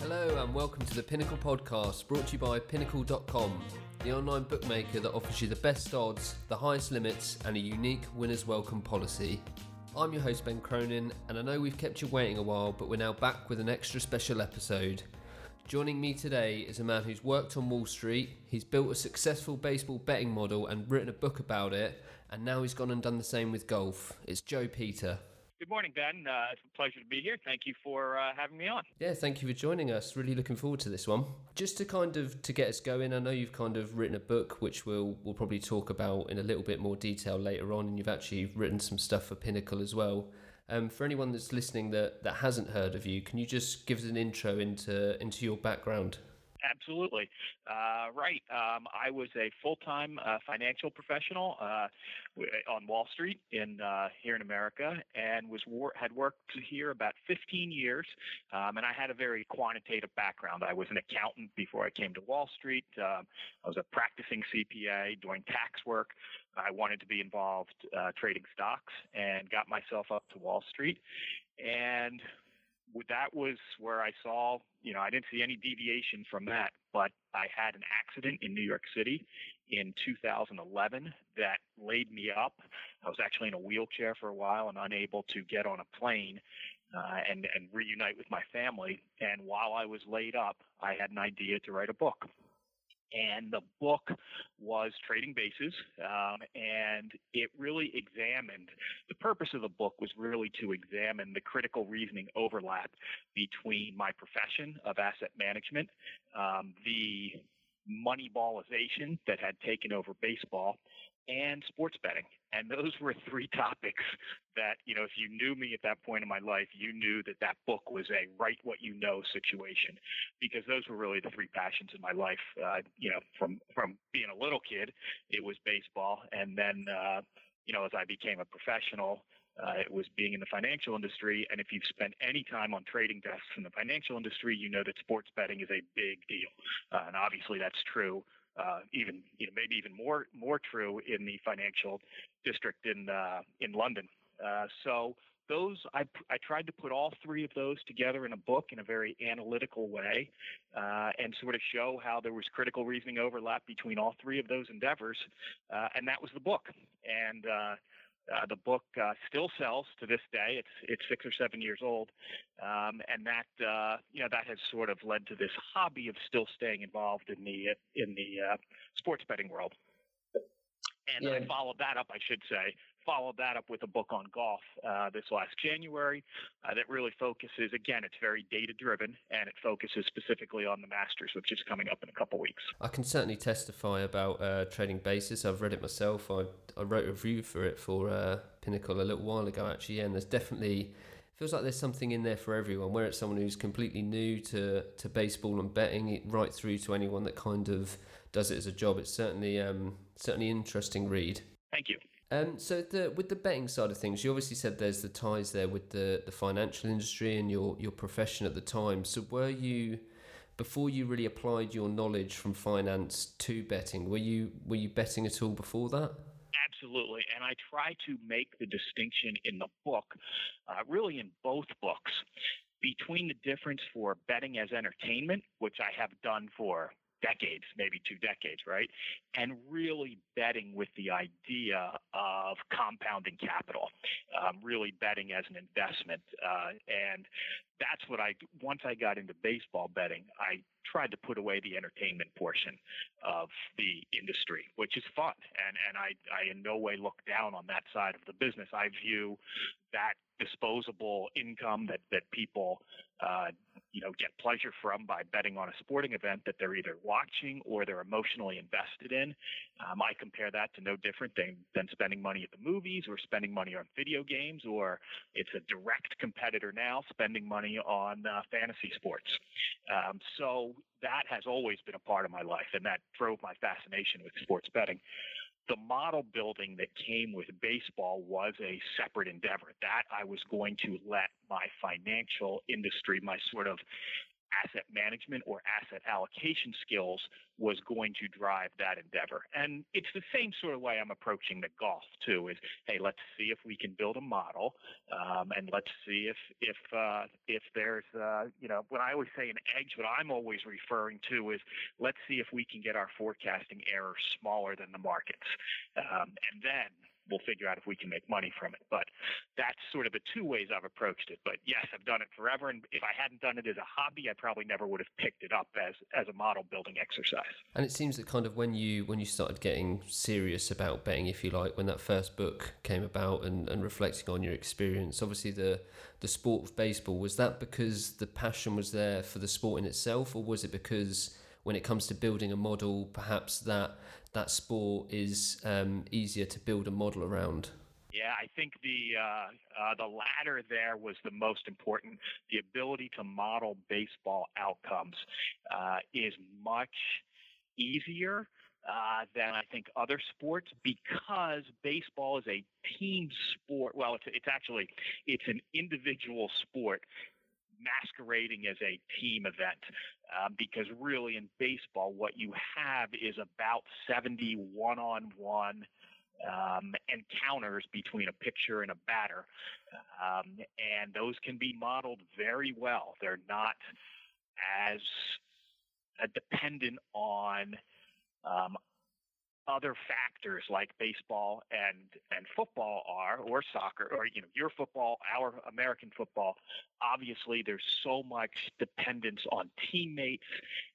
Hello and welcome to the Pinnacle Podcast, brought to you by Pinnacle.com, the online bookmaker that offers you the best odds, the highest limits, and a unique winner's welcome policy. I'm your host Ben Cronin, and I know we've kept you waiting a while, but we're now back with an extra special episode. Joining me today is a man who's worked on Wall Street, he's built a successful baseball betting model and written a book about it, and now he's gone and done the same with golf. It's Joe Peta. Good morning, Ben. Uh, it's a pleasure to be here. Thank you for uh, having me on. Yeah, thank you for joining us. Really looking forward to this one. Just to kind of to get us going, I know you've kind of written a book, which we'll we'll probably talk about in a little bit more detail later on, and you've actually written some stuff for Pinnacle as well. Um, for anyone that's listening that, that hasn't heard of you, can you just give us an intro into into your background? Absolutely. Uh, right. Um, I was a full time uh, financial professional uh, on Wall Street in uh, here in America, and was had worked here about 15 years. Um, and I had a very quantitative background. I was an accountant before I came to Wall Street. Um, I was a practicing CPA doing tax work. I wanted to be involved uh, trading stocks and got myself up to Wall Street. And that was where I saw, you know, I didn't see any deviation from that, but I had an accident in New York City in 2011 that laid me up. I was actually in a wheelchair for a while and unable to get on a plane uh, and, and reunite with my family. And while I was laid up, I had an idea to write a book and the book was Trading Bases, um, and it really examined the purpose of the book was really to examine the critical reasoning overlap between my profession of asset management, um, the moneyballization that had taken over baseball, and sports betting. And those were three topics that, you know, if you knew me at that point in my life, you knew that that book was a write what you know situation because those were really the three passions in my life. Uh, you know, from, from being a little kid, it was baseball. And then, uh, you know, as I became a professional, uh, it was being in the financial industry. And if you've spent any time on trading desks in the financial industry, you know that sports betting is a big deal. Uh, and obviously that's true uh, even you know maybe even more more true in the financial district in uh, in London. Uh, so those I, I tried to put all three of those together in a book in a very analytical way uh, and sort of show how there was critical reasoning overlap between all three of those endeavors uh, and that was the book and uh, uh, the book uh, still sells to this day. It's it's six or seven years old, um, and that uh, you know that has sort of led to this hobby of still staying involved in the in the uh, sports betting world. And yeah. I followed that up, I should say, followed that up with a book on golf uh, this last January uh, that really focuses, again, it's very data driven and it focuses specifically on the Masters, which is coming up in a couple weeks. I can certainly testify about uh, Trading Bases. I've read it myself. I, I wrote a review for it for uh, Pinnacle a little while ago, actually, and there's definitely feels like there's something in there for everyone. Where it's someone who's completely new to, to baseball and betting, right through to anyone that kind of does it as a job. It's certainly um, certainly interesting read. Thank you. Um, so the with the betting side of things, you obviously said there's the ties there with the, the financial industry and your your profession at the time. So were you before you really applied your knowledge from finance to betting? Were you were you betting at all before that? Absolutely, and I try to make the distinction in the book, uh, really in both books, between the difference for betting as entertainment, which I have done for decades, maybe two decades, right? And really betting with the idea of compounding capital, um, really betting as an investment. Uh, and that's what I, once I got into baseball betting, I tried to put away the entertainment portion of the industry, which is fun. And, and I, I in no way look down on that side of the business. I view that disposable income that, that people uh, you know get pleasure from by betting on a sporting event that they're either watching or they're emotionally invested in. Um, I compare that to no different than than spending money at the movies or spending money on video games, or it's a direct competitor now spending money on uh, fantasy sports. Um, so that has always been a part of my life, and that drove my fascination with sports betting the model building that came with baseball was a separate endeavor. That I was going to let my financial industry, my sort of asset management or asset allocation skills was going to drive that endeavor. And it's the same sort of way I'm approaching the golf too. Is hey, let's see if we can build a model, um, and let's see if if uh, if there's uh, you know when I always say an edge, what I'm always referring to is let's see if we can get our forecasting error smaller than the markets, um, and then we'll figure out if we can make money from it. But that's sort of the two ways I've approached it. But yes, I've done it forever, and if I hadn't done it as a hobby, I probably never would have picked it up as as a model building exercise. And it seems that kind of when you when you started getting serious about betting, if you like, when that first book came about and, and reflecting on your experience, obviously the the sport of baseball was that because the passion was there for the sport in itself, or was it because when it comes to building a model, perhaps that that sport is um, easier to build a model around? Yeah, I think the uh, uh, the latter there was the most important. The ability to model baseball outcomes uh, is much easier uh, than I think other sports because baseball is a team sport. Well, it's it's actually it's an individual sport masquerading as a team event. Um, because really in baseball, what you have is about 70 one on one encounters between a pitcher and a batter. Um, and those can be modeled very well. They're not as uh, dependent on um, other factors like baseball and and football are or soccer or you know your football our american football obviously there's so much dependence on teammates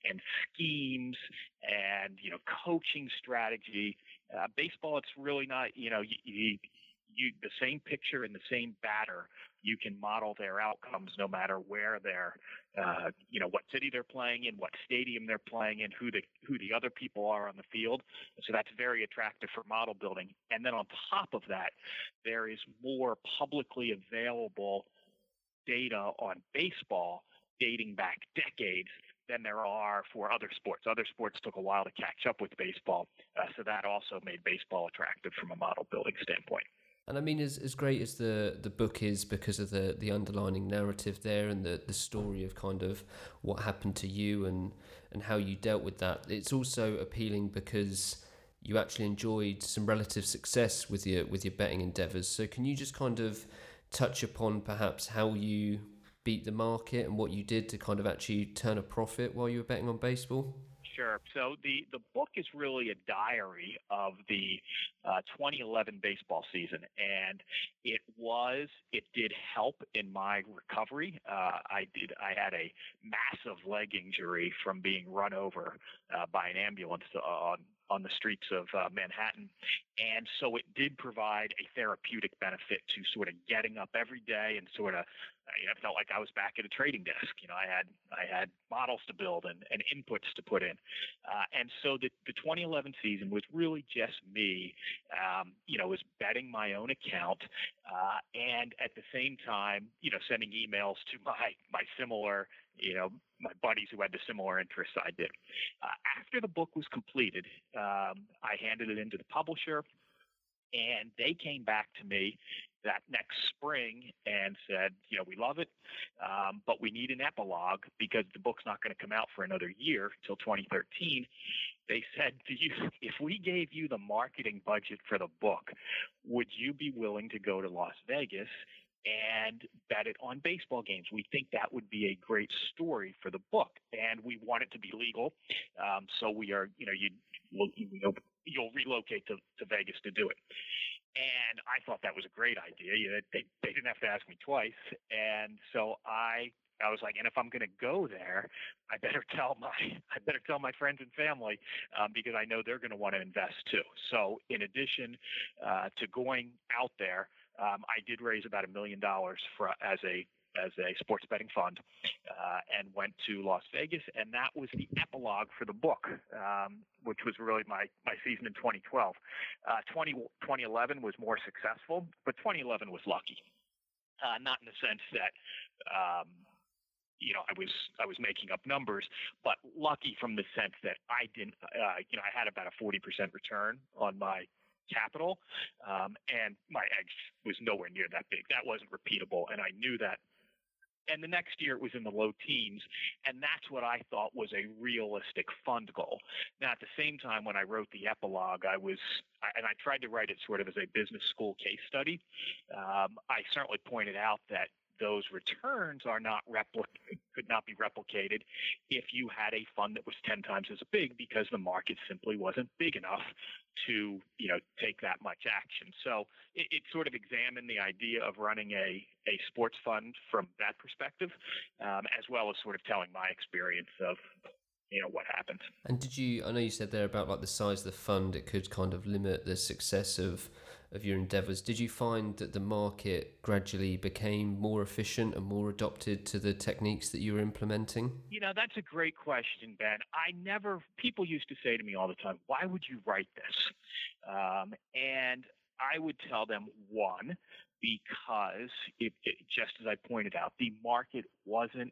and schemes and you know coaching strategy. Uh, baseball it's really not you know you, you you the same pitcher and the same batter you can model their outcomes no matter where they're, uh, you know, what city they're playing in, what stadium they're playing in, who the who the other people are on the field. So that's very attractive for model building. And then on top of that, there is more publicly available data on baseball dating back decades than there are for other sports. Other sports took a while to catch up with baseball, uh, so that also made baseball attractive from a model building standpoint. And I mean, as, as great as the, the book is because of the, the underlining narrative there and the, the story of kind of what happened to you and, and how you dealt with that, it's also appealing because you actually enjoyed some relative success with your with your betting endeavours. So can you just kind of touch upon perhaps how you beat the market and what you did to kind of actually turn a profit while you were betting on baseball? Sure. So the, the book is really a diary of the uh, 2011 baseball season, and it was it did help in my recovery. Uh, I did I had a massive leg injury from being run over uh, by an ambulance on on the streets of uh, Manhattan. And so it did provide a therapeutic benefit to sort of getting up every day and sort of, you know, felt like I was back at a trading desk. You know, I had I had models to build and, and inputs to put in. Uh, and so the, the 2011 season was really just me, um, you know, was betting my own account uh, and at the same time, you know, sending emails to my my similar you know, my buddies who had the similar interests I did. Uh, after the book was completed, um, I handed it into the publisher, and they came back to me that next spring and said, you know, we love it, um, but we need an epilogue because the book's not going to come out for another year till 2013. They said to you, if we gave you the marketing budget for the book, would you be willing to go to Las Vegas and bet it on baseball games. We think that would be a great story for the book, and we want it to be legal. Um, so we are, you know, you you'll, you'll relocate to, to Vegas to do it. And I thought that was a great idea. You know, they they didn't have to ask me twice, and so I I was like, and if I'm going to go there, I better tell my I better tell my friends and family um, because I know they're going to want to invest too. So in addition uh, to going out there, um, I did raise about a million dollars for as a as a sports betting fund uh, and went to Las Vegas, and that was the epilogue for the book, um, which was really my my season in 2012. Uh, 20, 2011 was more successful, but 2011 was lucky, uh, not in the sense that. Um, you know, I was I was making up numbers, but lucky from the sense that I didn't, uh, you know, I had about a 40% return on my capital, um, and my edge was nowhere near that big. That wasn't repeatable, and I knew that and the next year it was in the low teens, and that's what I thought was a realistic fund goal. Now, at the same time, when I wrote the epilogue, I was, and I tried to write it sort of as a business school case study. Um, I certainly pointed out that those returns are not could not be replicated if you had a fund that was 10 times as big because the market simply wasn't big enough to you know take that much action. So it, it sort of examined the idea of running a, a sports fund from that perspective um, as well as sort of telling my experience of you know what happened and did you i know you said there about like the size of the fund it could kind of limit the success of of your endeavors, did you find that the market gradually became more efficient and more adopted to the techniques that you were implementing? You know, that's a great question, Ben. I never, people used to say to me all the time, why would you write this? Um, and I would tell them, one, because it, it, just as I pointed out, the market wasn't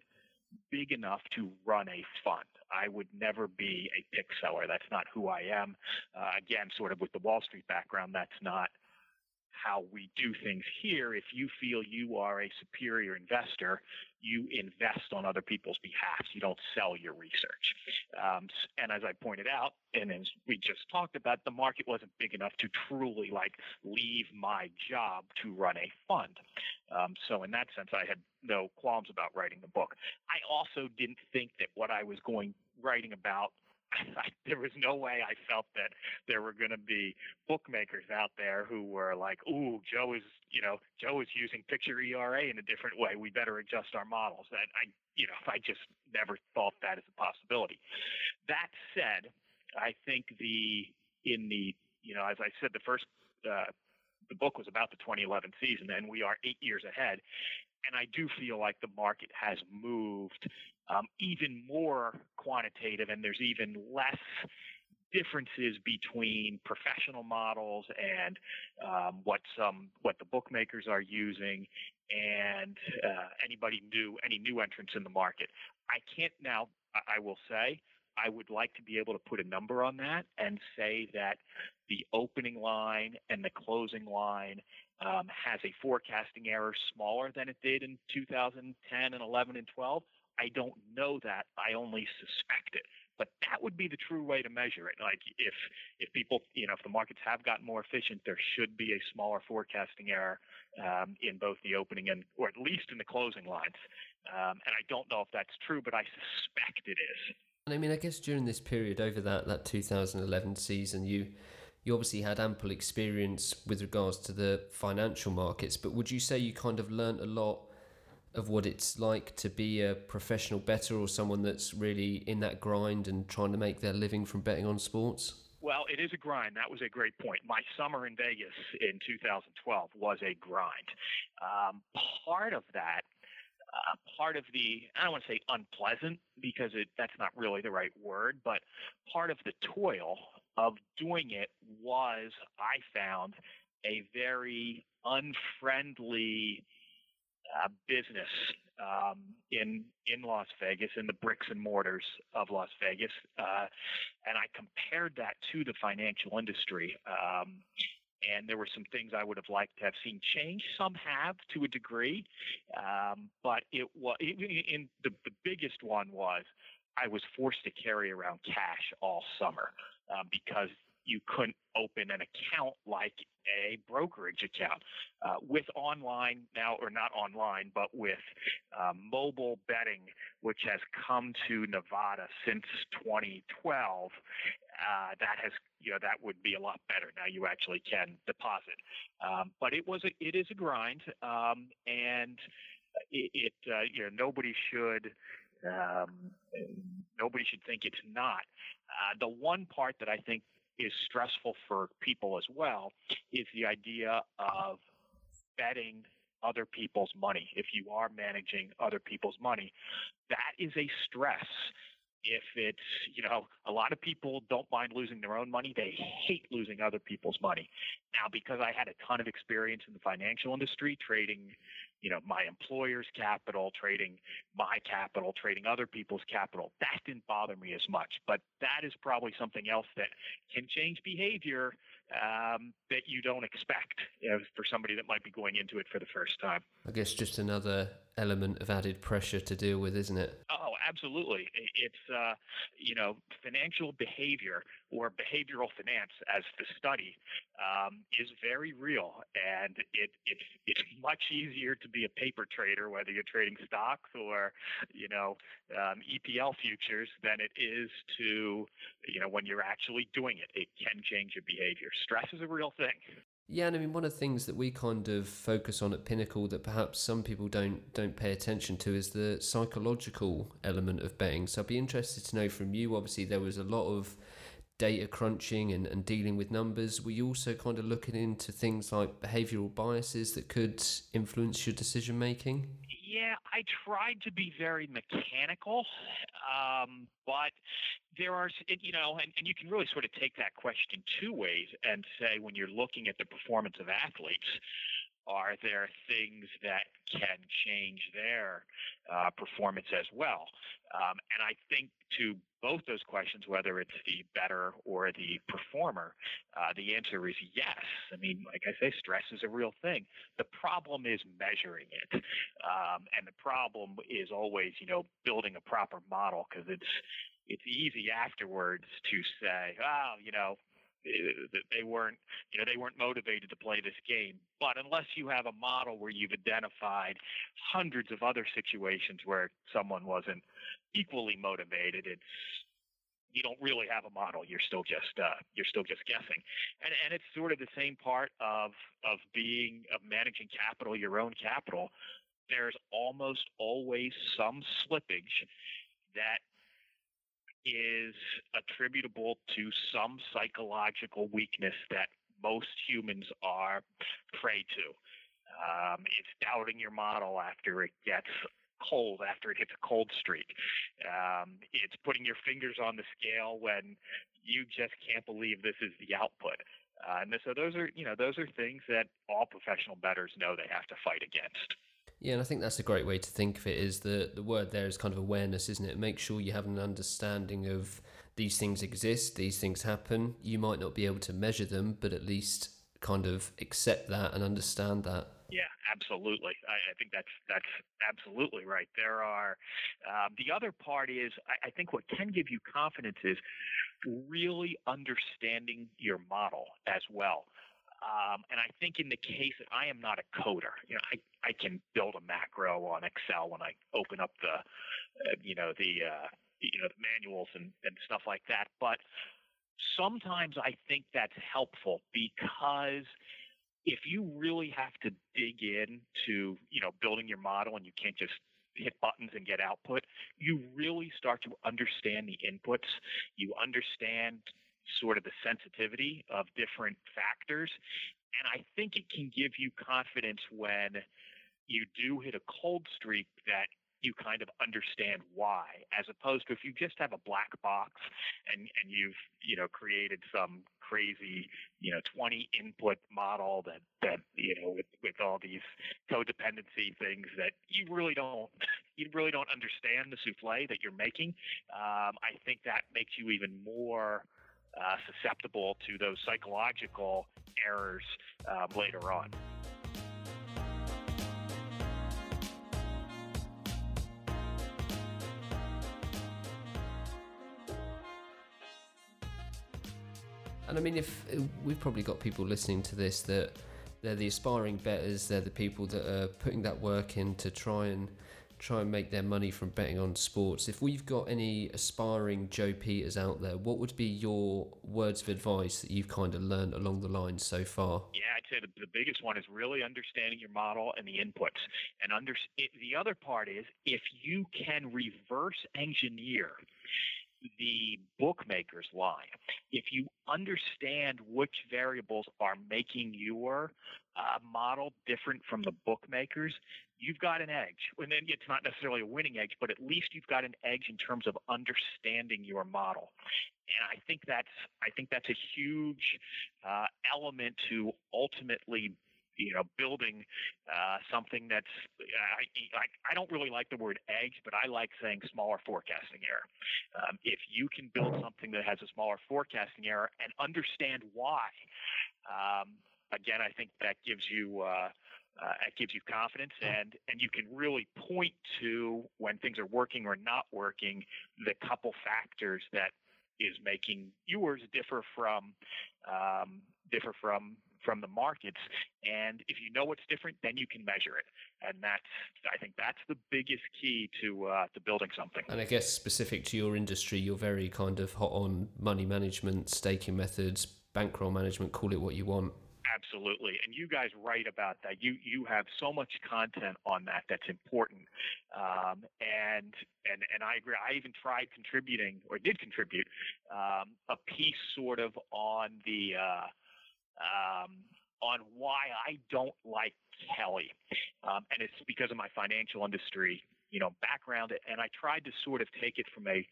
big enough to run a fund. I would never be a pick seller. That's not who I am. Uh, again, sort of with the Wall Street background, that's not how we do things here. If you feel you are a superior investor, you invest on other people's behalf. You don't sell your research. Um, and as I pointed out, and as we just talked about, the market wasn't big enough to truly like leave my job to run a fund. Um, so in that sense, I had no qualms about writing the book. I also didn't think that what I was going writing about I, there was no way I felt that there were going to be bookmakers out there who were like, "Ooh, Joe is, you know, Joe is using pitcher ERA in a different way. We better adjust our models." That I, you know, I just never thought that as a possibility. That said, I think the in the, you know, as I said, the first. Uh, the book was about the 2011 season, and we are eight years ahead. And I do feel like the market has moved um, even more quantitative, and there's even less differences between professional models and um, what some what the bookmakers are using and uh, anybody new any new entrants in the market. I can't now. I will say I would like to be able to put a number on that and say that the opening line and the closing line um, has a forecasting error smaller than it did in 2010 and 11 and 12. I don't know that. I only suspect it. But that would be the true way to measure it. Like if if people, you know, if the markets have gotten more efficient, there should be a smaller forecasting error um, in both the opening and, or at least in the closing lines. Um, and I don't know if that's true, but I suspect it is. And I mean, I guess during this period over that that 2011 season, you you obviously had ample experience with regards to the financial markets. But would you say you kind of learnt a lot? of what it's like to be a professional bettor or someone that's really in that grind and trying to make their living from betting on sports? Well, it is a grind. That was a great point. My summer in Vegas in 2012 was a grind. Um, part of that, uh, part of the, I don't want to say unpleasant because it, that's not really the right word, but part of the toil of doing it was, I found, a very unfriendly uh, business um, in in Las Vegas, in the bricks and mortars of Las Vegas, uh, and I compared that to the financial industry. Um, and there were some things I would have liked to have seen change. Some have to a degree, um, but it was in the, the biggest one was I was forced to carry around cash all summer um, because you couldn't open an account like a brokerage account. Uh, with online now, or not online, but with uh, mobile betting, which has come to Nevada since 2012, uh, that has, you know, that would be a lot better. Now you actually can deposit, um, but it was, a, it is a grind, um, and it, it uh, you know, nobody should. Um, nobody should think it's not. Uh, the one part that I think is stressful for people as well is the idea of betting other people's money. If you are managing other people's money, that is a stress if it's, you know, a lot of people don't mind losing their own money, they hate losing other people's money. Now, because I had a ton of experience in the financial industry, trading, you know, my employer's capital, trading my capital, trading other people's capital, that didn't bother me as much. But that is probably something else that can change behavior um, that you don't expect you know, for somebody that might be going into it for the first time. I guess just another element of added pressure to deal with, isn't it? Oh, absolutely. It's, uh, you know, financial behavior or behavioral finance as the study um, is very real. And it, it's, it's much easier to be a paper trader, whether you're trading stocks or, you know, um, EPL futures, than it is to, you know, when you're actually doing it. It can change your behavior. Stress is a real thing. Yeah, and I mean one of the things that we kind of focus on at Pinnacle that perhaps some people don't don't pay attention to is the psychological element of betting. So I'd be interested to know from you. Obviously, there was a lot of data crunching and, and dealing with numbers. Were you also kind of looking into things like behavioural biases that could influence your decision making? Yeah, I tried to be very mechanical, um, but there are, you know, and, and you can really sort of take that question two ways and say when you're looking at the performance of athletes, are there things that can change their uh, performance as well? Um, and I think to both those questions, whether it's the bettor or the performer, uh, the answer is yes. I mean, like I say, stress is a real thing. The problem is measuring it. Um, and the problem is always, you know, building a proper model because it's, it's easy afterwards to say, oh, you know, they weren't, you know, they weren't motivated to play this game. But unless you have a model where you've identified hundreds of other situations where someone wasn't equally motivated, it's you don't really have a model. You're still just uh, you're still just guessing, and and it's sort of the same part of of being of managing capital, your own capital. There's almost always some slippage that is attributable to some psychological weakness that most humans are prey to. Um, it's doubting your model after it gets cold, after it hits a cold streak. Um, it's putting your fingers on the scale when you just can't believe this is the output. Uh, and so those are, you know, those are things that all professional bettors know they have to fight against. Yeah, and I think that's a great way to think of it. Is the the word there is kind of awareness, isn't it? Make sure you have an understanding of these things exist, these things happen. You might not be able to measure them, but at least kind of accept that and understand that. Yeah, absolutely. I, I think that's that's absolutely right. There are um, the other part is I, I think what can give you confidence is really understanding your model as well. Um, and I think in the case that I am not a coder, you know, I, I can build a macro on Excel when I open up the, uh, you know, the, uh, you know, the manuals and, and stuff like that. But sometimes I think that's helpful because if you really have to dig in to, you know, building your model and you can't just hit buttons and get output, you really start to understand the inputs. You understand sort of the sensitivity of different factors. And I think it can give you confidence when you do hit a cold streak that you kind of understand why, as opposed to if you just have a black box and, and you've, you know, created some crazy, you know, 20 input model that, that, you know, with, with all these codependency things that you really don't, you really don't understand the souffle that you're making. Um, I think that makes you even more, uh, susceptible to those psychological errors uh, later on. And I mean, if uh, we've probably got people listening to this that they're the aspiring bettors, they're the people that are putting that work in to try and try and make their money from betting on sports. If we've got any aspiring Joe Petas out there, what would be your words of advice that you've kind of learned along the line so far? Yeah, I'd say the, the biggest one is really understanding your model and the inputs. And under, it, the other part is if you can reverse engineer the bookmaker's line. If you understand which variables are making your uh, model different from the bookmakers, you've got an edge. And then it's not necessarily a winning edge, but at least you've got an edge in terms of understanding your model. And I think that's I think that's a huge uh, element to ultimately you know, building uh, something that's I, I I don't really like the word edge, but I like saying smaller forecasting error. Um, if you can build something that has a smaller forecasting error and understand why, um, again, I think that gives you. Uh, uh, it gives you confidence and and you can really point to when things are working or not working the couple factors that is making yours differ from um, differ from from the markets. And if you know what's different, then you can measure it. And that's, I think that's the biggest key to, uh, to building something. And I guess specific to your industry, you're very kind of hot on money management, staking methods, bankroll management, call it what you want. Absolutely, and you guys write about that. You you have so much content on that that's important, um, and and and I agree. I even tried contributing or did contribute um, a piece sort of on the uh, um, on why I don't like Kelly, um, and it's because of my financial industry, you know, background. And I tried to sort of take it from a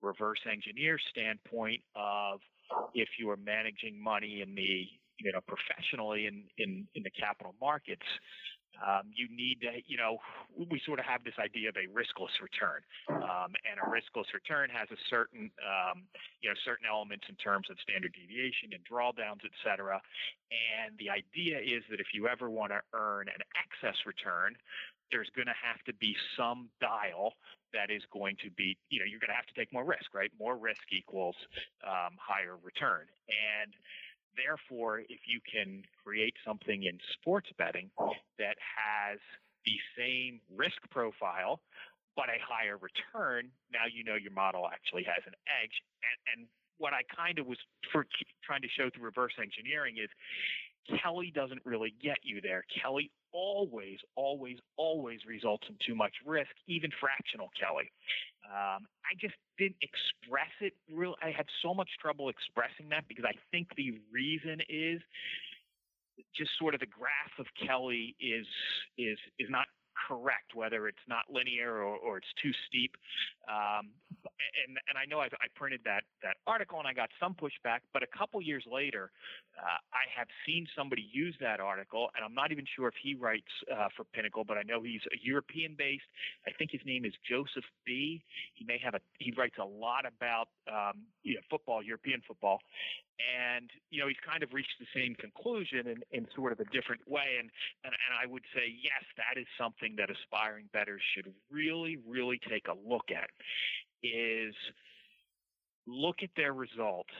reverse engineer standpoint of if you are managing money in the you know professionally in in, in the capital markets um, you need to, you know, we sort of have this idea of a riskless return, um, and a riskless return has a certain, um, you know, certain elements in terms of standard deviation and drawdowns, et cetera. And the idea is that if you ever want to earn an excess return, there's going to have to be some dial that is going to be, you know, you're going to have to take more risk, right? More risk equals um, higher return, and Therefore, if you can create something in sports betting that has the same risk profile but a higher return, now you know your model actually has an edge. And, and what I kind of was trying to show through reverse engineering is Kelly doesn't really get you there. Kelly always, always, always results in too much risk, even fractional Kelly. Um, I just didn't express it real. I had so much trouble expressing that because I think the reason is just sort of the graph of Kelly is is is not correct, whether it's not linear or, or it's too steep. Um, and and I know I've, I printed that that article and I got some pushback, but a couple years later, uh, I have seen somebody use that article, and I'm not even sure if he writes uh, for Pinnacle, but I know he's a European based. I think his name is Joseph B. He may have a he writes a lot about um, you know, football, European football, and you know he's kind of reached the same conclusion in, in sort of a different way and, and and I would say yes that is something that aspiring bettors should really really take a look at is look at their results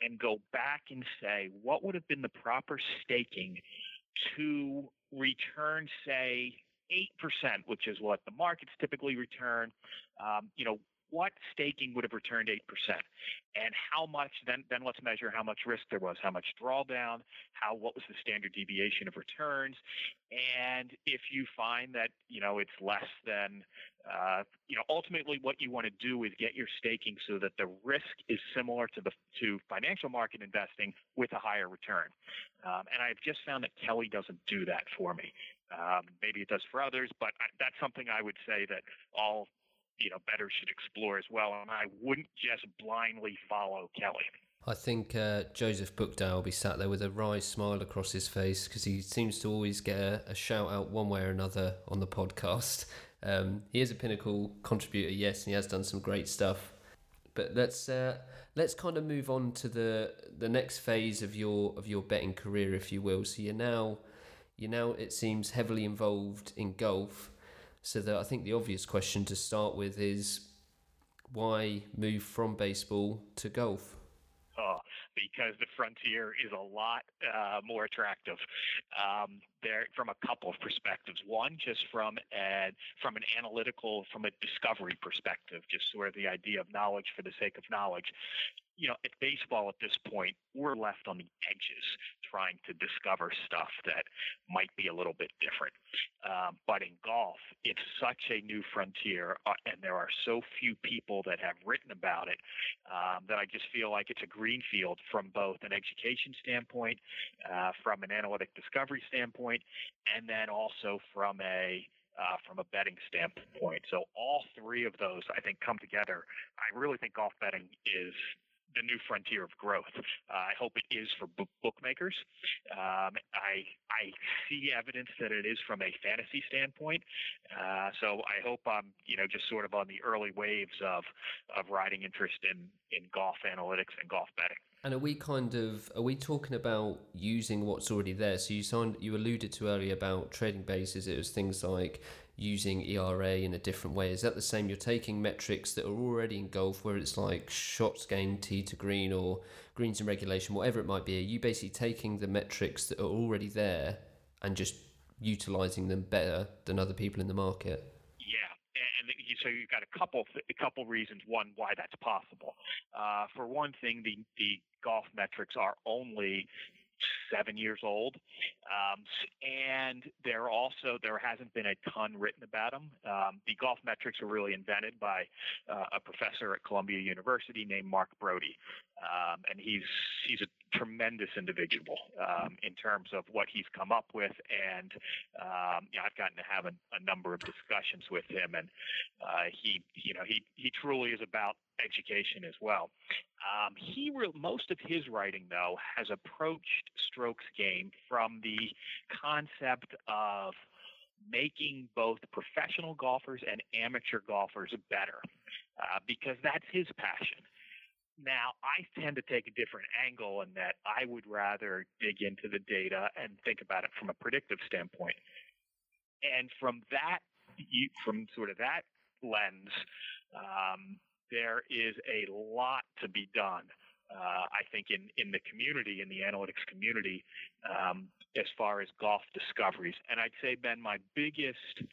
and go back and say what would have been the proper staking to return say 8%, which is what the markets typically return. Um, you know, what staking would have returned 8% and how much then then let's measure how much risk there was how much drawdown how what was the standard deviation of returns? And if you find that you know it's less than uh, you know ultimately what you want to do is get your staking so that the risk is similar to the to financial market investing with a higher return. Um, and i've just found that kelly doesn't do that for me. Um, maybe it does for others, but I, that's something I would say that all you know better should explore as well. And I wouldn't just blindly follow Kelly. I think uh, Joseph Buchdahl will be sat there with a wry smile across his face because he seems to always get a, a, shout out one way or another on the podcast. Um, he is a pinnacle contributor, yes, and he has done some great stuff. But let's uh, let's kind of move on to the the next phase of your of your betting career, if you will. So you're now you're now it seems heavily involved in golf. So that I think the obvious question to start with is why move from baseball to golf? Oh, because the frontier is a lot uh, more attractive. Um, there, from a couple of perspectives. One, just from a, from an analytical, from a discovery perspective, just of the idea of knowledge for the sake of knowledge you know, at baseball at this point, we're left on the edges trying to discover stuff that might be a little bit different. Um, but in golf, it's such a new frontier, uh, and there are so few people that have written about it um, that I just feel like it's a green field from both an education standpoint, uh, from an analytic discovery standpoint, and then also from a uh, from a betting standpoint. So all three of those, I think, come together. I really think golf betting is the new frontier of growth. Uh, I hope it is for book- bookmakers. Um, I I see evidence that it is from a fantasy standpoint. Uh, so I hope I'm you know just sort of on the early waves of of riding interest in in golf analytics and golf betting. And are we kind of are we talking about using what's already there? So you signed you alluded to earlier about trading bases. It was things like using ERA in a different way. Is that the same? You're taking metrics that are already in golf, where it's like shots gained, tee to green, or greens in regulation, whatever it might be. Are you basically taking the metrics that are already there and just utilizing them better than other people in the market? So you've got a couple a couple reasons. One, why that's possible. Uh, for one thing, the the golf metrics are only seven years old, um, and there also there hasn't been a ton written about them. Um, the golf metrics were really invented by uh, a professor at Columbia University named Mark Broadie, um, and he's he's a tremendous individual um, in terms of what he's come up with, and um, you know, I've gotten to have a, a, number of discussions with him, and uh, he you know he he truly is about education as well. Um, he re- most of his writing though has approached strokes gained from the concept of making both professional golfers and amateur golfers better, uh, because that's his passion. Now, I tend to take a different angle in that I would rather dig into the data and think about it from a predictive standpoint. And from that, from sort of that lens, um, there is a lot to be done. Uh, I think in, in the community, in the analytics community, um, as far as golf discoveries. And I'd say, Ben, my biggest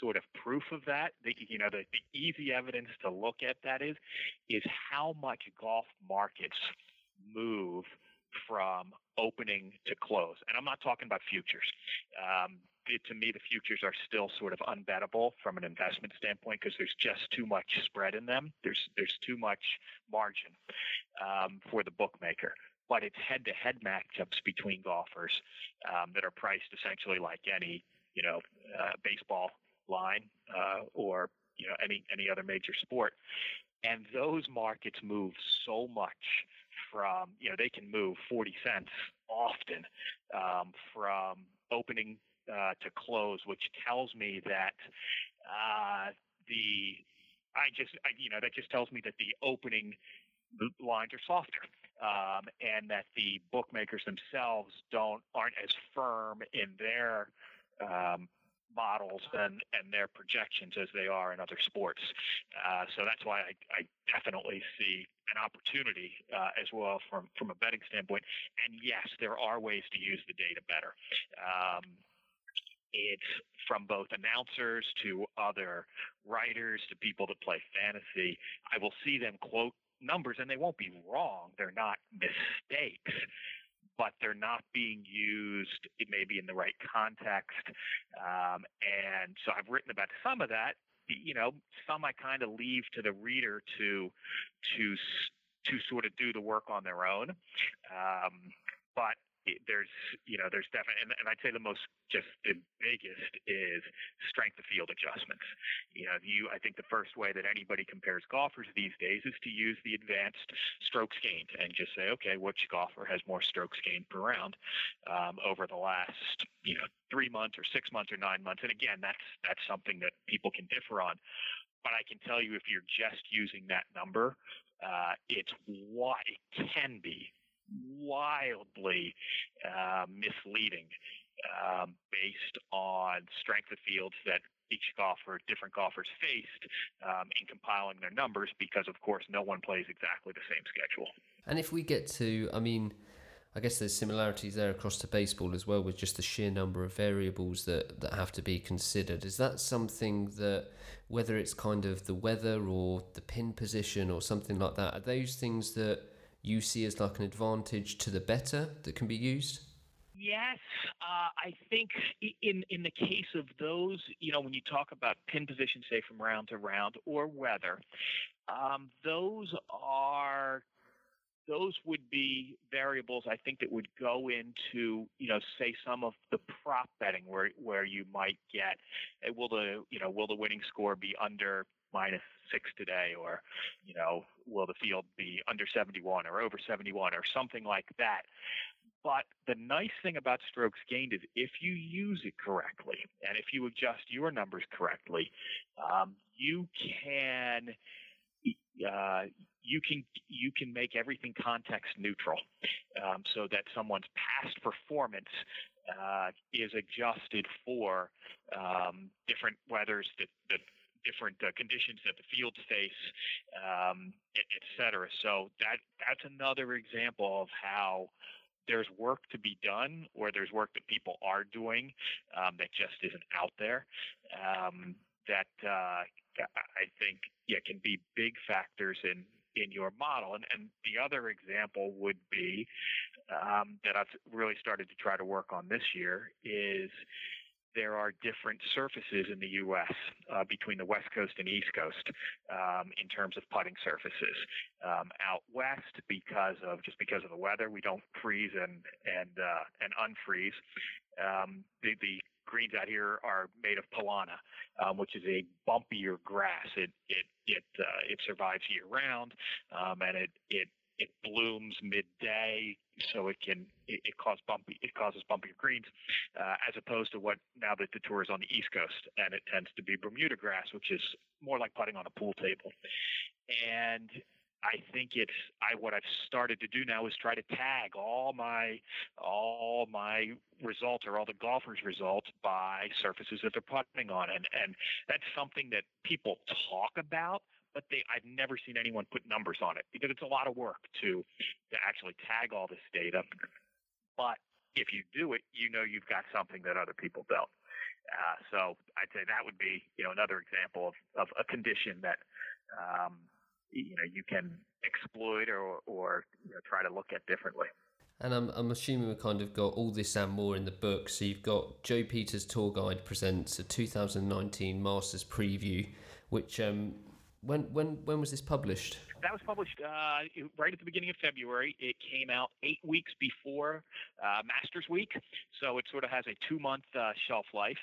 sort of proof of that, the, you know, the, the easy evidence to look at that is, is how much golf markets move from opening to close. And I'm not talking about futures. Um, it, to me, the futures are still sort of unbettable from an investment standpoint because there's just too much spread in them. There's there's too much margin um, for the bookmaker. But it's head-to-head matchups between golfers um, that are priced essentially like any you know uh, baseball line uh, or you know any any other major sport, and those markets move so much from you know they can move 40 cents often um, from opening uh, to close, which tells me that uh, the I just I, you know that just tells me that the opening lines are softer. Um, and that the bookmakers themselves don't aren't as firm in their um, models and, and their projections as they are in other sports. Uh, so that's why I, I, definitely see an opportunity uh, as well from, from a betting standpoint. And yes, there are ways to use the data better. Um, it's from both announcers to other writers to people that play fantasy. I will see them quote numbers and they won't be wrong. They're not mistakes but they're not being used maybe in the right context. Um, and so I've written about some of that. You know, some I kind of leave to the reader to to to sort of do the work on their own. Um, there's you know there's definitely and, and, I'd say the most just the biggest is strength of field adjustments. You know, you I think the first way that anybody compares golfers these days is to use the advanced strokes gained and just say, okay, which golfer has more strokes gained per round um, over the last you know three months or six months or nine months. And again, that's that's something that people can differ on. But I can tell you, if you're just using that number, uh, it's what it can be wildly uh, misleading um, based on strength of fields that each golfer, different golfers faced um, in compiling their numbers because, of course, no one plays exactly the same schedule. And if we get to, I mean, I guess there's similarities there across to baseball as well with just the sheer number of variables that, that have to be considered. Is that something that, whether it's kind of the weather or the pin position or something like that, are those things that you see as like an advantage to the bettor that can be used? Yes, uh, I think in in the case of those, you know, when you talk about pin position, say from round to round, or weather, um, those are those would be variables I think that would go into, you know, say some of the prop betting where where you might get will the you know will the winning score be under minus six today, or you know will the field be under 71 or over 71 or something like that. But the nice thing about strokes gained is if you use it correctly and if you adjust your numbers correctly, um, you can uh, you can you can make everything context neutral, um, so that someone's past performance uh, is adjusted for um, different weathers that, that different uh, conditions that the fields face, um, et, et cetera. So that that's another example of how there's work to be done, or there's work that people are doing um, that just isn't out there. Um, that uh, I think yeah, can be big factors in in your model. And, and the other example would be um, that I've really started to try to work on this year is there are different surfaces in the U.S. Uh, between the West Coast and East Coast um, in terms of putting surfaces. Um, out west, because of just because of the weather, we don't freeze and and uh, and unfreeze. Um, the, the greens out here are made of Poa annua, um, which is a bumpier grass. It it it uh, it survives year round, um, and it it it blooms midday, so it can it, it causes bumpy it causes bumpier greens, uh, as opposed to what now that the tour is on the East Coast, and it tends to be Bermuda grass, which is more like putting on a pool table, and I think it's I what I've started to do now is try to tag all my all my results or all the golfers' results by surfaces that they're putting on, and and that's something that people talk about, but they I've never seen anyone put numbers on it because it's a lot of work to to actually tag all this data. But if you do it, you know you've got something that other people don't. Uh, so I'd say that would be you know another example of of a condition that. Um, you know you can exploit or or you know, try to look at differently. And I'm, I'm assuming we've kind of got all this and more in the book. So you've got Joe Peta's Tour Guide presents a 2019 Masters preview, which um, when when when was this published? That was published uh, right at the beginning of February. It came out eight weeks before uh, Masters Week, so it sort of has a two-month uh, shelf life.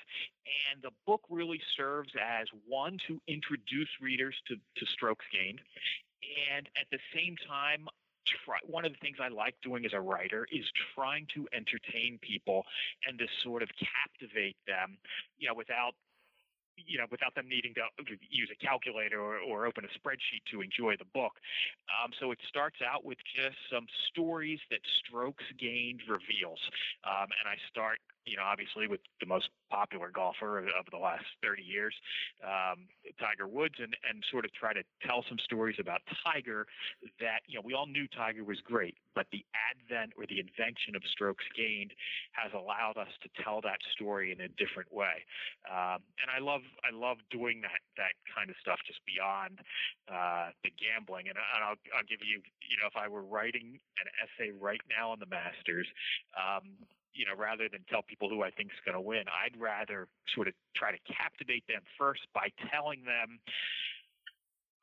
And the book really serves as one to introduce readers to, to strokes gained, and at the same time Try, one of the things I like doing as a writer is trying to entertain people and to sort of captivate them, you know, without you know, without them needing to use a calculator or, or open a spreadsheet to enjoy the book. Um, so it starts out with just some stories that Strokes Gained reveals. Um, and I start you know, obviously with the most popular golfer of, the last 30 years, um, Tiger Woods, and, and sort of try to tell some stories about Tiger that, you know, we all knew Tiger was great, but the advent or the invention of strokes gained has allowed us to tell that story in a different way. Um, and I love, I love doing that, that kind of stuff just beyond uh, the gambling. And, and I'll, I'll give you, you know, if I were writing an essay right now on the Masters, um, you know, rather than tell people who I think is going to win, I'd rather sort of try to captivate them first by telling them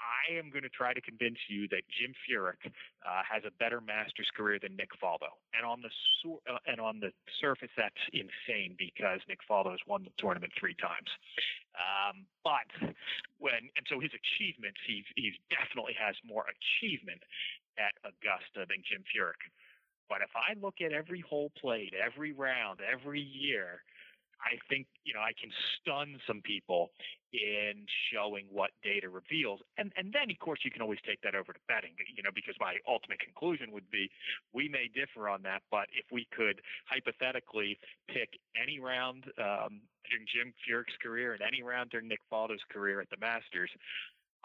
I am going to try to convince you that Jim Furyk uh, has a better Masters career than Nick Faldo, and on the uh, and on the surface that's insane because Nick Faldo has won the tournament three times. Um, but when and so his achievements, he he definitely has more achievement at Augusta than Jim Furyk. But if I look at every hole played, every round, every year, I think you know I can stun some people in showing what data reveals, and and then of course you can always take that over to betting, you know, because my ultimate conclusion would be we may differ on that, but if we could hypothetically pick any round um, during Jim Furyk's career and any round during Nick Faldo's career at the Masters,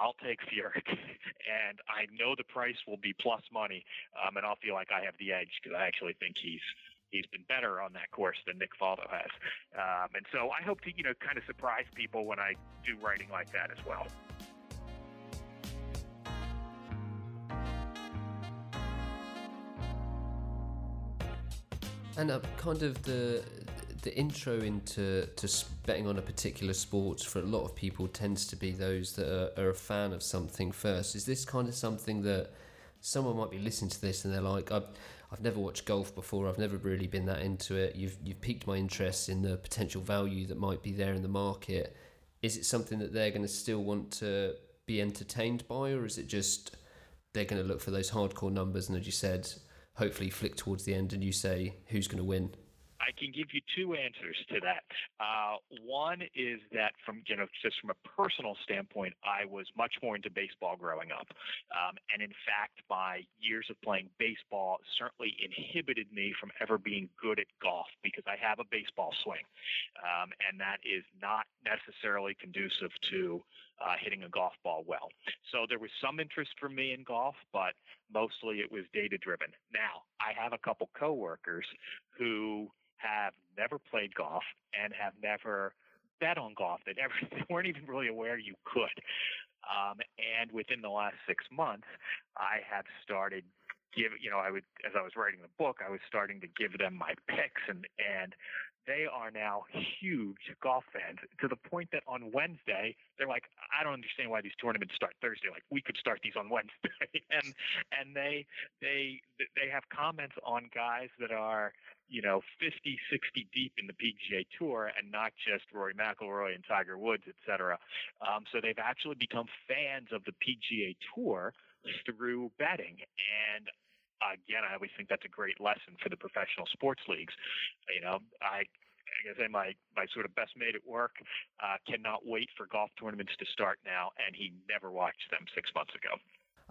I'll take Furyk, and I know the price will be plus money, um, and I'll feel like I have the edge because I actually think he's he's been better on that course than Nick Faldo has. Um, and so I hope to you know kind of surprise people when I do writing like that as well. And uh, kind of the the intro into to betting on a particular sport for a lot of people tends to be those that are, are, a fan of something first. Is this kind of something that someone might be listening to this and they're like, I've, I've never watched golf before. I've never really been that into it. You've you've piqued my interest in the potential value that might be there in the market. Is it something that they're going to still want to be entertained by, or is it just they're going to look for those hardcore numbers and, as you said, hopefully flick towards the end and you say who's going to win? I can give you two answers to that. Uh, one is that from you know just from a personal standpoint, I was much more into baseball growing up, um, and in fact, my years of playing baseball certainly inhibited me from ever being good at golf because I have a baseball swing, um, and that is not necessarily conducive to uh, hitting a golf ball well. So there was some interest for me in golf, but mostly it was data driven. Now I have a couple coworkers who have never played golf and have never bet on golf. They they weren't even really aware you could. Um, and within the last six months, I have started give you know I would as I was writing the book, I was starting to give them my picks and and they are now huge golf fans to the point that on Wednesday they're like, I don't understand why these tournaments start Thursday. Like we could start these on Wednesday, and and they they they have comments on guys that are you know 50, 60 deep in the PGA Tour, and not just Rory McIlroy and Tiger Woods, et cetera. Um, so they've actually become fans of the PGA Tour through betting, and again, I always think that's a great lesson for the professional sports leagues. You know, I I gotta say my my sort of best mate at work uh, cannot wait for golf tournaments to start now, and he never watched them six months ago.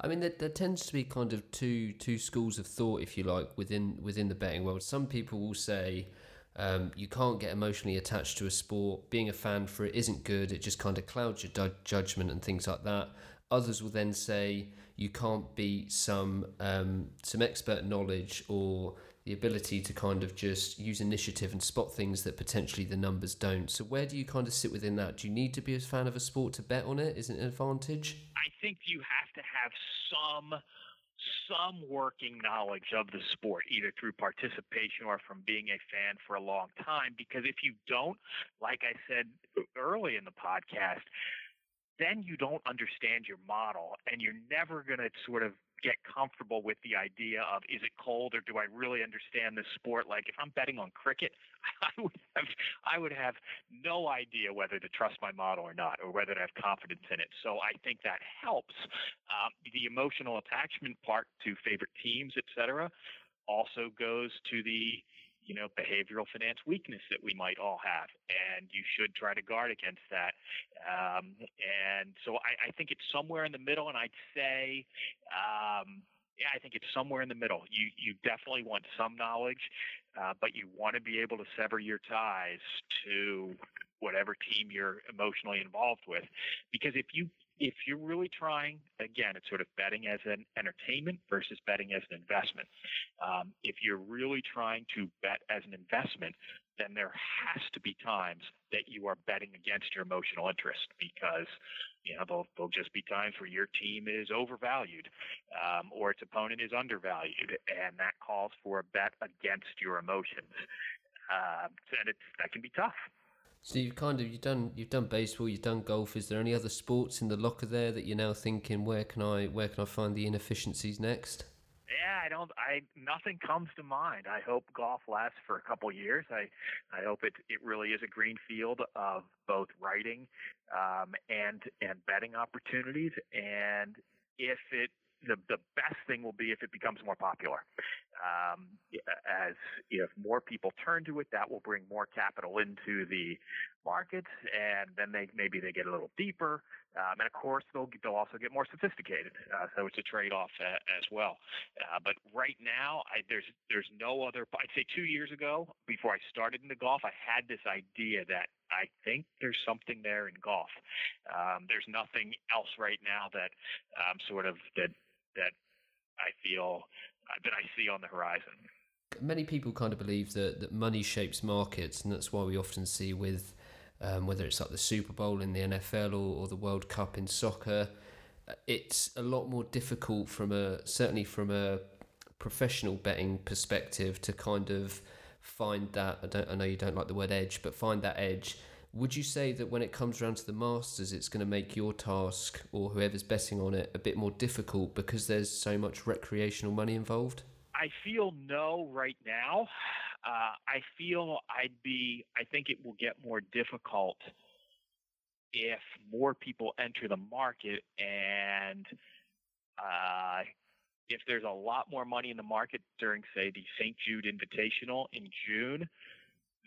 I mean, there, there tends to be kind of two two schools of thought, if you like, within within the betting world. Some people will say. Um, you can't get emotionally attached to a sport. Being a fan for it isn't good. It just kind of clouds your judgment and things like that. Others will then say you can't beat some um, some expert knowledge or the ability to kind of just use initiative and spot things that potentially the numbers don't. So where do you kind of sit within that? Do you need to be a fan of a sport to bet on it? Is it an advantage? I think you have to have some some working knowledge of the sport, either through participation or from being a fan for a long time. Because if you don't, like I said early in the podcast, then you don't understand your model and you're never going to sort of get comfortable with the idea of is it cold or do I really understand this sport? Like if I'm betting on cricket, I would have I would have no idea whether to trust my model or not, or whether to have confidence in it. So I think that helps. Um, the emotional attachment part to favorite teams, etc., also goes to the you know, behavioral finance weakness that we might all have, and you should try to guard against that. Um, and so I, I, think it's somewhere in the middle, and I'd say, um, yeah, I think it's somewhere in the middle. You you definitely want some knowledge, uh, but you want to be able to sever your ties to whatever team you're emotionally involved with, because if you if you're really trying, again, it's sort of betting as an entertainment versus betting as an investment. Um, if you're really trying to bet as an investment, then there has to be times that you are betting against your emotional interest because you know there'll, there'll just be times where your team is overvalued um, or its opponent is undervalued, and that calls for a bet against your emotions. Uh, and it's, that can be tough. So you've kind of you've done you've done baseball, you've done golf. Is there any other sports in the locker there that you're now thinking where can I where can I find the inefficiencies next? Yeah, I don't. I nothing comes to mind. I hope golf lasts for a couple years. I I hope it it really is a green field of both writing um, and and betting opportunities. And if it the the best thing will be if it becomes more popular. Um, as if more people turn to it, that will bring more capital into the markets, and then they maybe they get a little deeper, um, and of course they'll they'll also get more sophisticated. Uh, so it's a trade off uh, as well. Uh, but right now, I, there's there's no other. I'd say two years ago, before I started into golf, I had this idea that I think there's something there in golf. Um, there's nothing else right now that um, sort of that that I feel that I see on the horizon. Many people kind of believe that, that money shapes markets, and that's why we often see with um, whether it's like the Super Bowl in the NFL or, or the World Cup in soccer, uh, it's a lot more difficult from a certainly from a professional betting perspective to kind of find that. I don't. I know you don't like the word edge, but find that edge. Would you say that when it comes around to the Masters, it's going to make your task or whoever's betting on it a bit more difficult because there's so much recreational money involved? I feel no right now. Uh, I feel I'd be. I think it will get more difficult if more people enter the market and uh, if there's a lot more money in the market during, say, the St. Jude Invitational in June,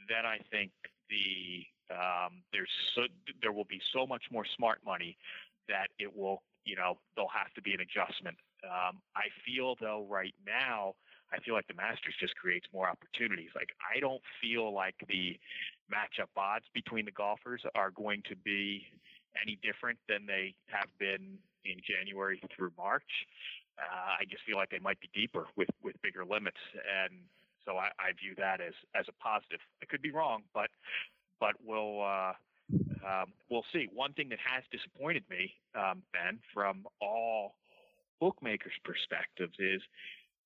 then I think the um, there's so, there will be so much more smart money that it will, you know, there'll have to be an adjustment. Um, I feel though right now, I feel like the Masters just creates more opportunities. Like I don't feel like the matchup odds between the golfers are going to be any different than they have been in January through March. Uh, I just feel like they might be deeper with, with bigger limits, and so I, I view that as as a positive. I could be wrong, but but we'll uh, um, we'll see. One thing that has disappointed me, um, Ben, from all bookmakers' perspectives, is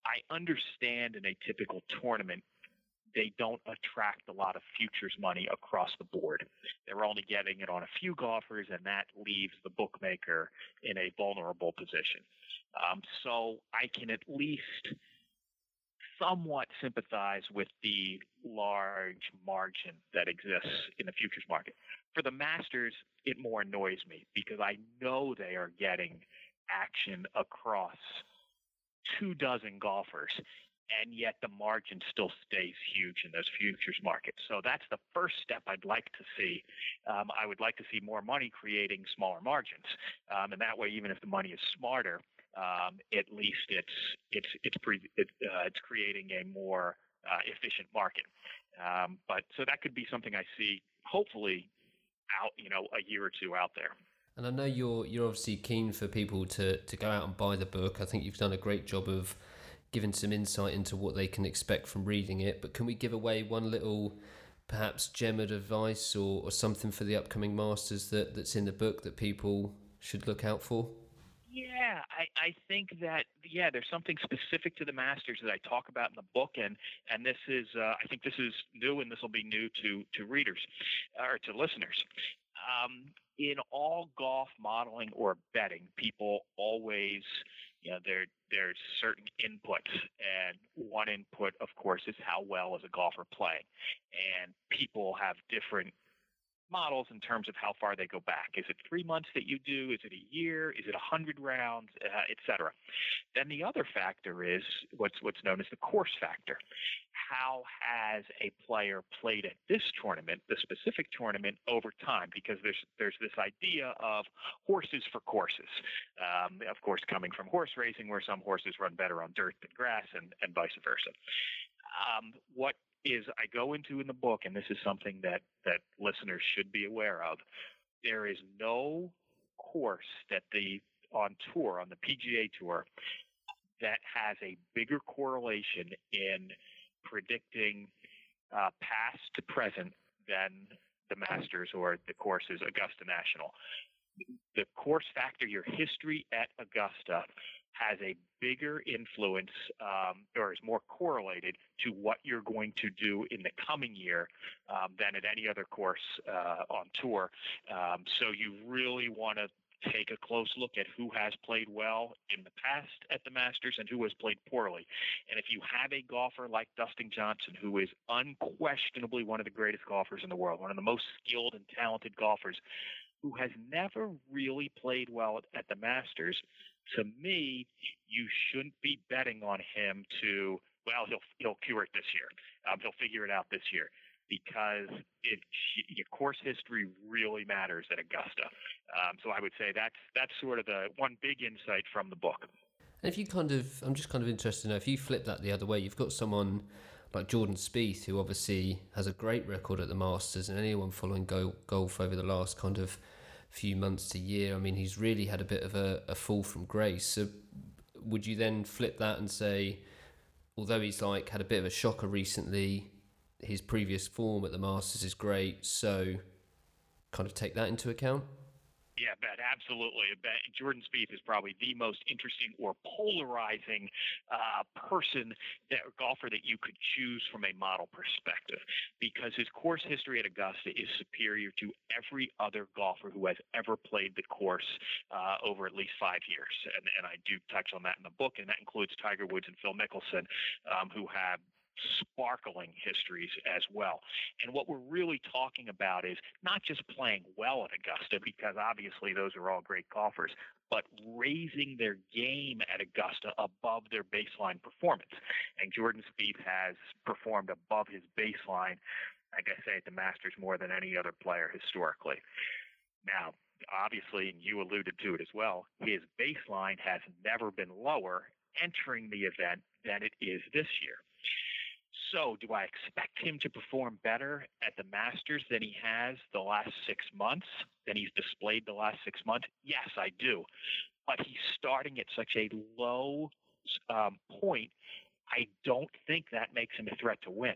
I understand in a typical tournament they don't attract a lot of futures money across the board. They're only getting it on a few golfers, and that leaves the bookmaker in a vulnerable position. Um, so I can at least somewhat sympathize with the large margin that exists in the futures market. For the Masters, it more annoys me because I know they are getting action across two dozen golfers and yet the margin still stays huge in those futures markets. So that's the first step I'd like to see. Um, I would like to see more money creating smaller margins, um, and that way, even if the money is smarter, um, at least it's it's it's pre, it, uh, it's creating a more uh, efficient market. Um, but so that could be something I see, hopefully, out you know a year or two out there. And I know you're you're obviously keen for people to to go out and buy the book. I think you've done a great job of giving some insight into what they can expect from reading it. But can we give away one little, perhaps, gem of advice or, or something for the upcoming masters that, that's in the book that people should look out for? Yeah, I, I think that yeah, there's something specific to the masters that I talk about in the book, and and this is uh, I think this is new, and this will be new to to readers or to listeners. Um, in all golf modeling or betting, people always you know, there there's certain inputs, and one input, of course, is how well is a golfer playing, and people have different models in terms of how far they go back. Is it three months that you do? Is it a year? Is it a hundred rounds, uh, et cetera? Then the other factor is what's what's known as the course factor. How has a player played at this tournament, the specific tournament, over time? Because there's there's this idea of horses for courses. Um, of course, coming from horse racing, where some horses run better on dirt than grass, and and vice versa. Um, what is I go into in the book, and this is something that that listeners should be aware of. There is no course that the on tour on the PGA tour that has a bigger correlation in predicting uh, past to present than the Masters or the courses Augusta National. The course factor, your history at Augusta, has a bigger influence um, or is more correlated to what you're going to do in the coming year um, than at any other course uh, on tour. Um, so you really want to take a close look at who has played well in the past at the Masters and who has played poorly. And if you have a golfer like Dustin Johnson, who is unquestionably one of the greatest golfers in the world, one of the most skilled and talented golfers, who has never really played well at, at the Masters, to me, you shouldn't be betting on him to, well, he'll, he'll cure it this year. Um, he'll figure it out this year because it, course history really matters at Augusta. Um, so I would say that's, that's sort of the one big insight from the book. And if you kind of, I'm just kind of interested to know if you flip that the other way, you've got someone like Jordan Spieth, who obviously has a great record at the Masters, and anyone following go- golf over the last kind of few months to year. I mean, he's really had a bit of a, a fall from grace. So, would you then flip that and say, although he's like had a bit of a shocker recently, his previous form at the Masters is great, so kind of take that into account? Yeah, Ben, absolutely. Ben, Jordan Spieth is probably the most interesting or polarizing uh, person, that golfer that you could choose from a model perspective, because his course history at Augusta is superior to every other golfer who has ever played the course uh, over at least five years, and, and I do touch on that in the book, and that includes Tiger Woods and Phil Mickelson, um, who have sparkling histories as well. And what we're really talking about is not just playing well at Augusta, because obviously those are all great golfers, but raising their game at Augusta above their baseline performance. And Jordan Spieth has performed above his baseline, like I say, at the Masters more than any other player historically. Now, obviously, and you alluded to it as well, his baseline has never been lower entering the event than it is this year. So, do I expect him to perform better at the Masters than he has the last six months, than he's displayed the last six months? Yes, I do. But he's starting at such a low um, point. I don't think that makes him a threat to win.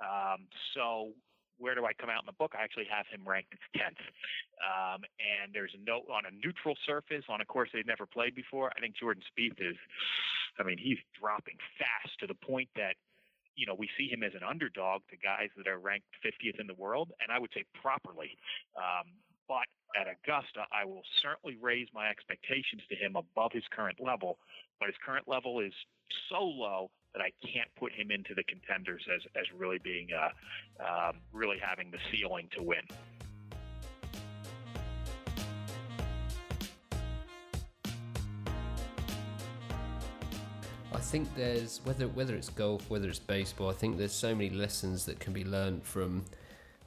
Um, so, where do I come out in the book? I actually have him ranked 10th. Um, and there's note on a neutral surface on a course they've never played before. I think Jordan Spieth is, I mean, he's dropping fast to the point that you know, we see him as an underdog to guys that are ranked 50th in the world, and I would say properly. Um, but at Augusta, I will certainly raise my expectations to him above his current level. But his current level is so low that I can't put him into the contenders as, as really being, uh, um, really having the ceiling to win. Think there's whether whether it's golf, whether it's baseball. I think there's so many lessons that can be learned from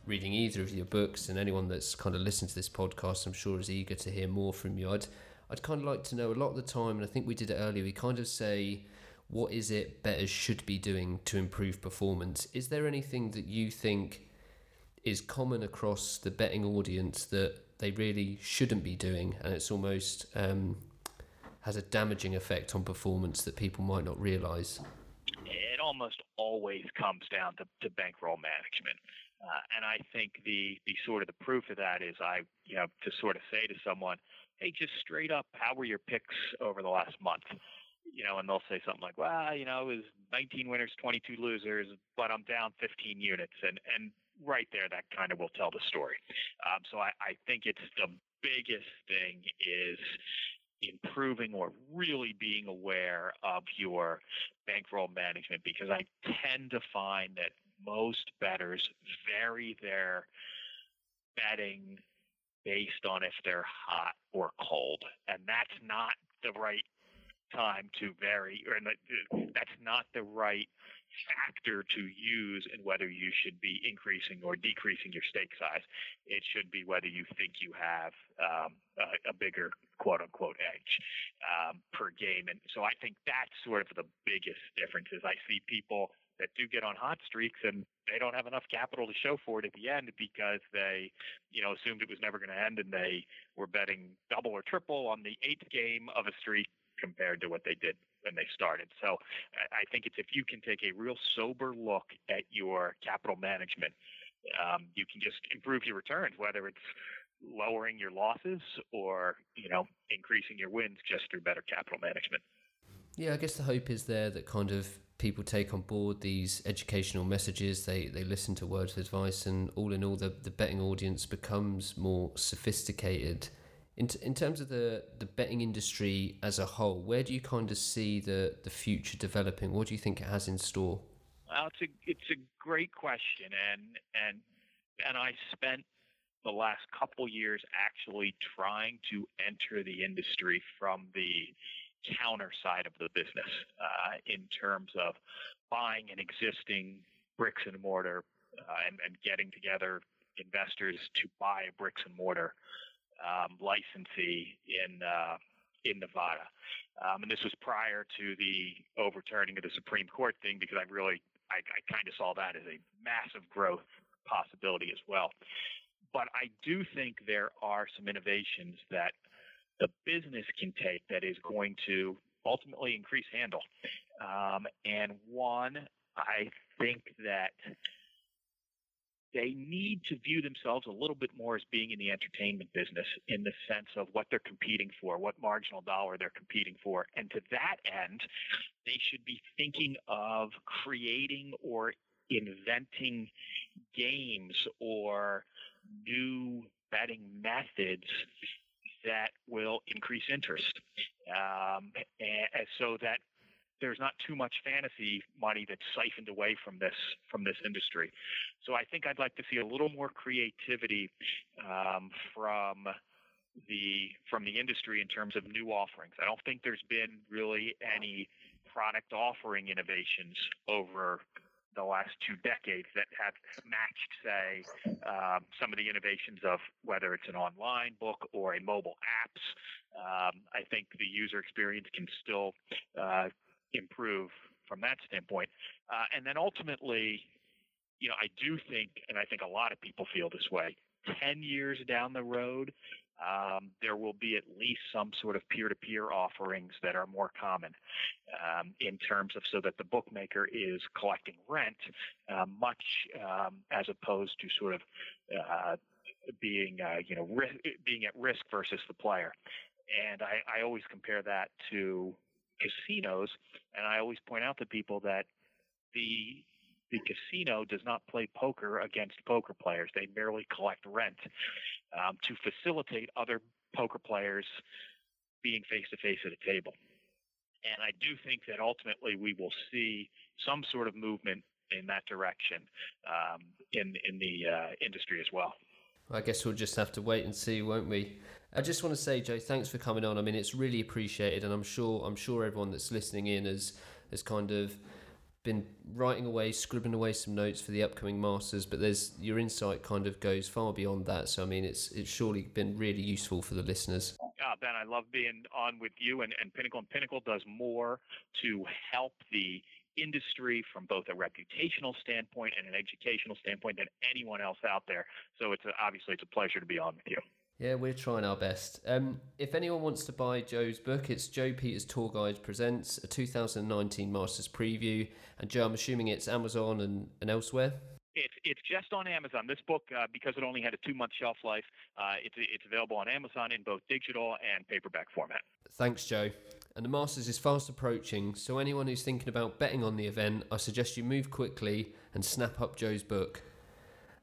reading either of your books. And anyone that's kind of listened to this podcast, I'm sure is eager to hear more from you. I'd I'd kind of like to know a lot of the time, and I think we did it earlier. We kind of say, what is it bettors should be doing to improve performance? Is there anything that you think is common across the betting audience that they really shouldn't be doing, and it's almost um, has a damaging effect on performance that people might not realize? It almost always comes down to, to bankroll management. Uh, and I think the, the sort of the proof of that is I, you know, to sort of say to someone, hey, just straight up, how were your picks over the last month? You know, and they'll say something like, well, you know, it was 19 winners, 22 losers, but I'm down 15 units. And, and right there, that kind of will tell the story. Um, so I, I think it's the biggest thing is improving or really being aware of your bankroll management because I tend to find that most bettors vary their betting based on if they're hot or cold. And that's not the right time to vary, or that's not the right factor to use in whether you should be increasing or decreasing your stake size. It should be whether you think you have um, a, a, bigger quote unquote edge um, per game. And so I think that's sort of the biggest difference is I see people that do get on hot streaks and they don't have enough capital to show for it at the end because they, you know, assumed it was never going to end and they were betting double or triple on the eighth game of a streak compared to what they did when they started. So I think it's if you can take a real sober look at your capital management, um, you can just improve your returns, whether it's lowering your losses or you know increasing your wins just through better capital management. Yeah, I guess the hope is there that kind of people take on board these educational messages. They they listen to words of advice, and all in all, the the betting audience becomes more sophisticated in, t- in terms of the, the betting industry as a whole, where do you kind of see the, the future developing? What do you think it has in store? Well, it's a it's a great question, and and and I spent the last couple years actually trying to enter the industry from the counter side of the business uh, in terms of buying an existing bricks and mortar uh, and, and getting together investors to buy a bricks and mortar um, licensee in uh, in Nevada. Um, and this was prior to the overturning of the Supreme Court thing because I really I, I kind of saw that as a massive growth possibility as well. But I do think there are some innovations that the business can take that is going to ultimately increase handle. Um, and one, I think that they need to view themselves a little bit more as being in the entertainment business in the sense of what they're competing for, what marginal dollar they're competing for. And to that end, they should be thinking of creating or inventing games or new betting methods that will increase interest um, and, so that there's not too much fantasy money that's siphoned away from this from this industry. So I think I'd like to see a little more creativity um, from the from the industry in terms of new offerings. I don't think there's been really any product offering innovations over the last two decades that have matched, say, um, some of the innovations of whether it's an online book or a mobile apps. Um, I think the user experience can still uh, improve from that standpoint. Uh, and then ultimately, you know, I do think, and I think a lot of people feel this way, 10 years down the road, um, there will be at least some sort of peer-to-peer offerings that are more common um, in terms of so that the bookmaker is collecting rent uh, much um, as opposed to sort of uh, being uh, you know ri- being at risk versus the player. And I, I always compare that to casinos, and I always point out to people that the the casino does not play poker against poker players. They merely collect rent um, to facilitate other poker players being face to face at a table. And I do think that ultimately we will see some sort of movement in that direction um, in in the uh, industry as well. I guess we'll just have to wait and see, won't we? I just want to say, Joe, thanks for coming on. I mean, it's really appreciated, and I'm sure I'm sure everyone that's listening in has has kind of been writing away, scribbling away some notes for the upcoming masters. But there's your insight kind of goes far beyond that. So I mean, it's it's surely been really useful for the listeners. Uh, ben, I love being on with you, and, and Pinnacle and Pinnacle does more to help the industry from both a reputational standpoint and an educational standpoint than anyone else out there. So it's a, obviously it's a pleasure to be on with you. Yeah, we're trying our best. Um, if anyone wants to buy Joe's book, it's Joe Peta's Tour Guide Presents, a 2019 Masters Preview. And Joe, I'm assuming it's Amazon and, and elsewhere? It's, it's just on Amazon. This book, uh, because it only had a two month shelf life, uh, it's, it's available on Amazon in both digital and paperback format. Thanks, Joe. And the Masters is fast approaching, so anyone who's thinking about betting on the event, I suggest you move quickly and snap up Joe's book.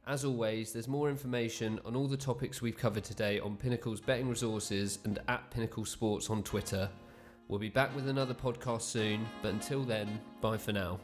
As always, there's more information on all the topics we've covered today on Pinnacle's betting resources and at Pinnacle Sports on Twitter. We'll be back with another podcast soon, but until then, bye for now.